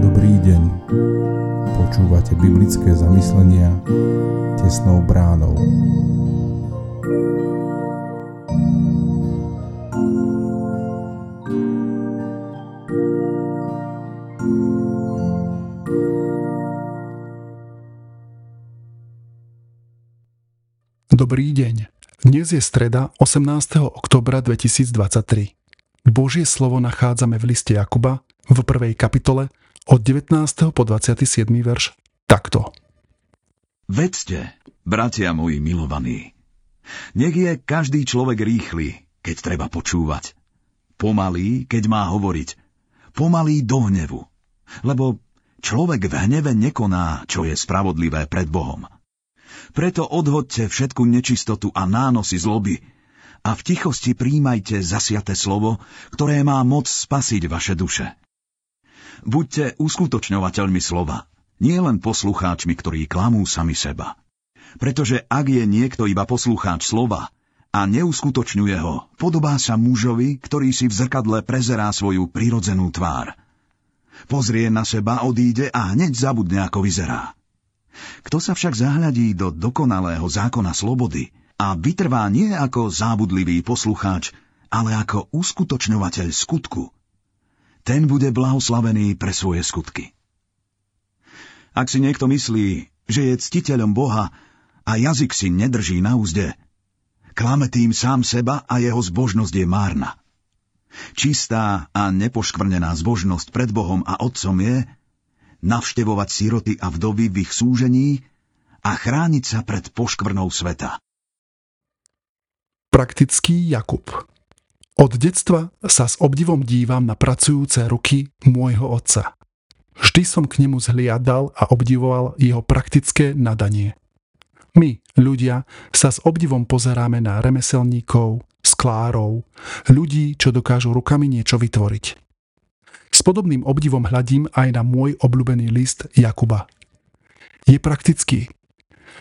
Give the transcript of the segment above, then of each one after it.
Dobrý deň. Počúvate biblické zamyslenia tesnou bránou. Dobrý deň. Dnes je streda 18. oktobra 2023. Božie slovo nachádzame v liste Jakuba v prvej kapitole od 19. po 27. verš takto. Vedzte, bratia moji milovaní, nech je každý človek rýchly, keď treba počúvať. Pomalý, keď má hovoriť. Pomalý do hnevu. Lebo človek v hneve nekoná, čo je spravodlivé pred Bohom. Preto odhodte všetku nečistotu a nánosy zloby a v tichosti príjmajte zasiate slovo, ktoré má moc spasiť vaše duše. Buďte uskutočňovateľmi slova, nie len poslucháčmi, ktorí klamú sami seba. Pretože ak je niekto iba poslucháč slova a neuskutočňuje ho, podobá sa mužovi, ktorý si v zrkadle prezerá svoju prirodzenú tvár. Pozrie na seba, odíde a hneď zabudne, ako vyzerá. Kto sa však zahľadí do dokonalého zákona slobody a vytrvá nie ako zábudlivý poslucháč, ale ako uskutočňovateľ skutku, ten bude blahoslavený pre svoje skutky. Ak si niekto myslí, že je ctiteľom Boha a jazyk si nedrží na úzde, klame tým sám seba a jeho zbožnosť je márna. Čistá a nepoškvrnená zbožnosť pred Bohom a Otcom je, navštevovať síroty a vdovy v ich súžení a chrániť sa pred poškvrnou sveta. Praktický Jakub Od detstva sa s obdivom dívam na pracujúce ruky môjho otca. Vždy som k nemu zhliadal a obdivoval jeho praktické nadanie. My, ľudia, sa s obdivom pozeráme na remeselníkov, sklárov, ľudí, čo dokážu rukami niečo vytvoriť. S podobným obdivom hľadím aj na môj obľúbený list Jakuba. Je praktický.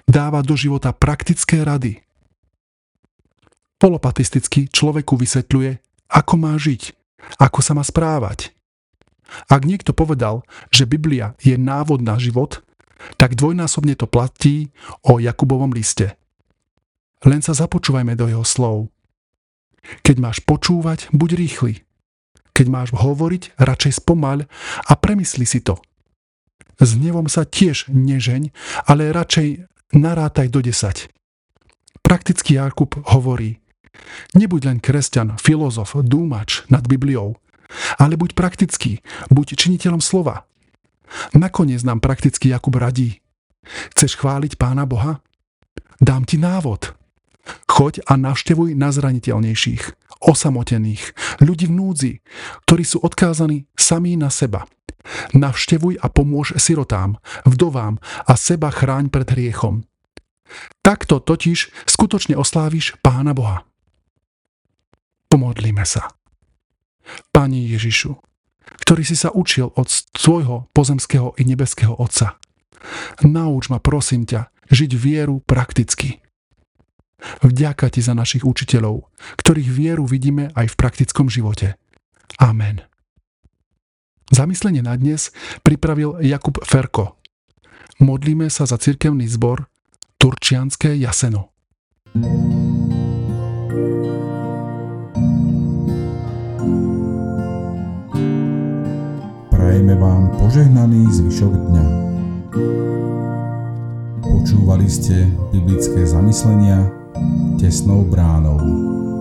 Dáva do života praktické rady. Polopatisticky človeku vysvetľuje, ako má žiť, ako sa má správať. Ak niekto povedal, že Biblia je návod na život, tak dvojnásobne to platí o Jakubovom liste. Len sa započúvajme do jeho slov. Keď máš počúvať, buď rýchly. Keď máš hovoriť, radšej spomaľ a premysli si to. S hnevom sa tiež nežeň, ale radšej narátaj do 10. Praktický Jakub hovorí, nebuď len kresťan, filozof, dúmač nad Bibliou, ale buď praktický, buď činiteľom slova. Nakoniec nám praktický Jakub radí. Chceš chváliť Pána Boha? Dám ti návod. Choď a navštevuj najzraniteľnejších, osamotených, ľudí v núdzi, ktorí sú odkázaní samí na seba. Navštevuj a pomôž sirotám, vdovám a seba chráň pred hriechom. Takto totiž skutočne osláviš Pána Boha. Pomodlíme sa. Pani Ježišu, ktorý si sa učil od svojho pozemského i nebeského Otca, nauč ma prosím ťa žiť vieru prakticky Vďaka ti za našich učiteľov, ktorých vieru vidíme aj v praktickom živote. Amen. Zamyslenie na dnes pripravil Jakub Ferko. Modlíme sa za cirkevný zbor Turčianské jaseno. Prajeme vám požehnaný zvyšok dňa. Počúvali ste biblické zamyslenia tesnou bránou.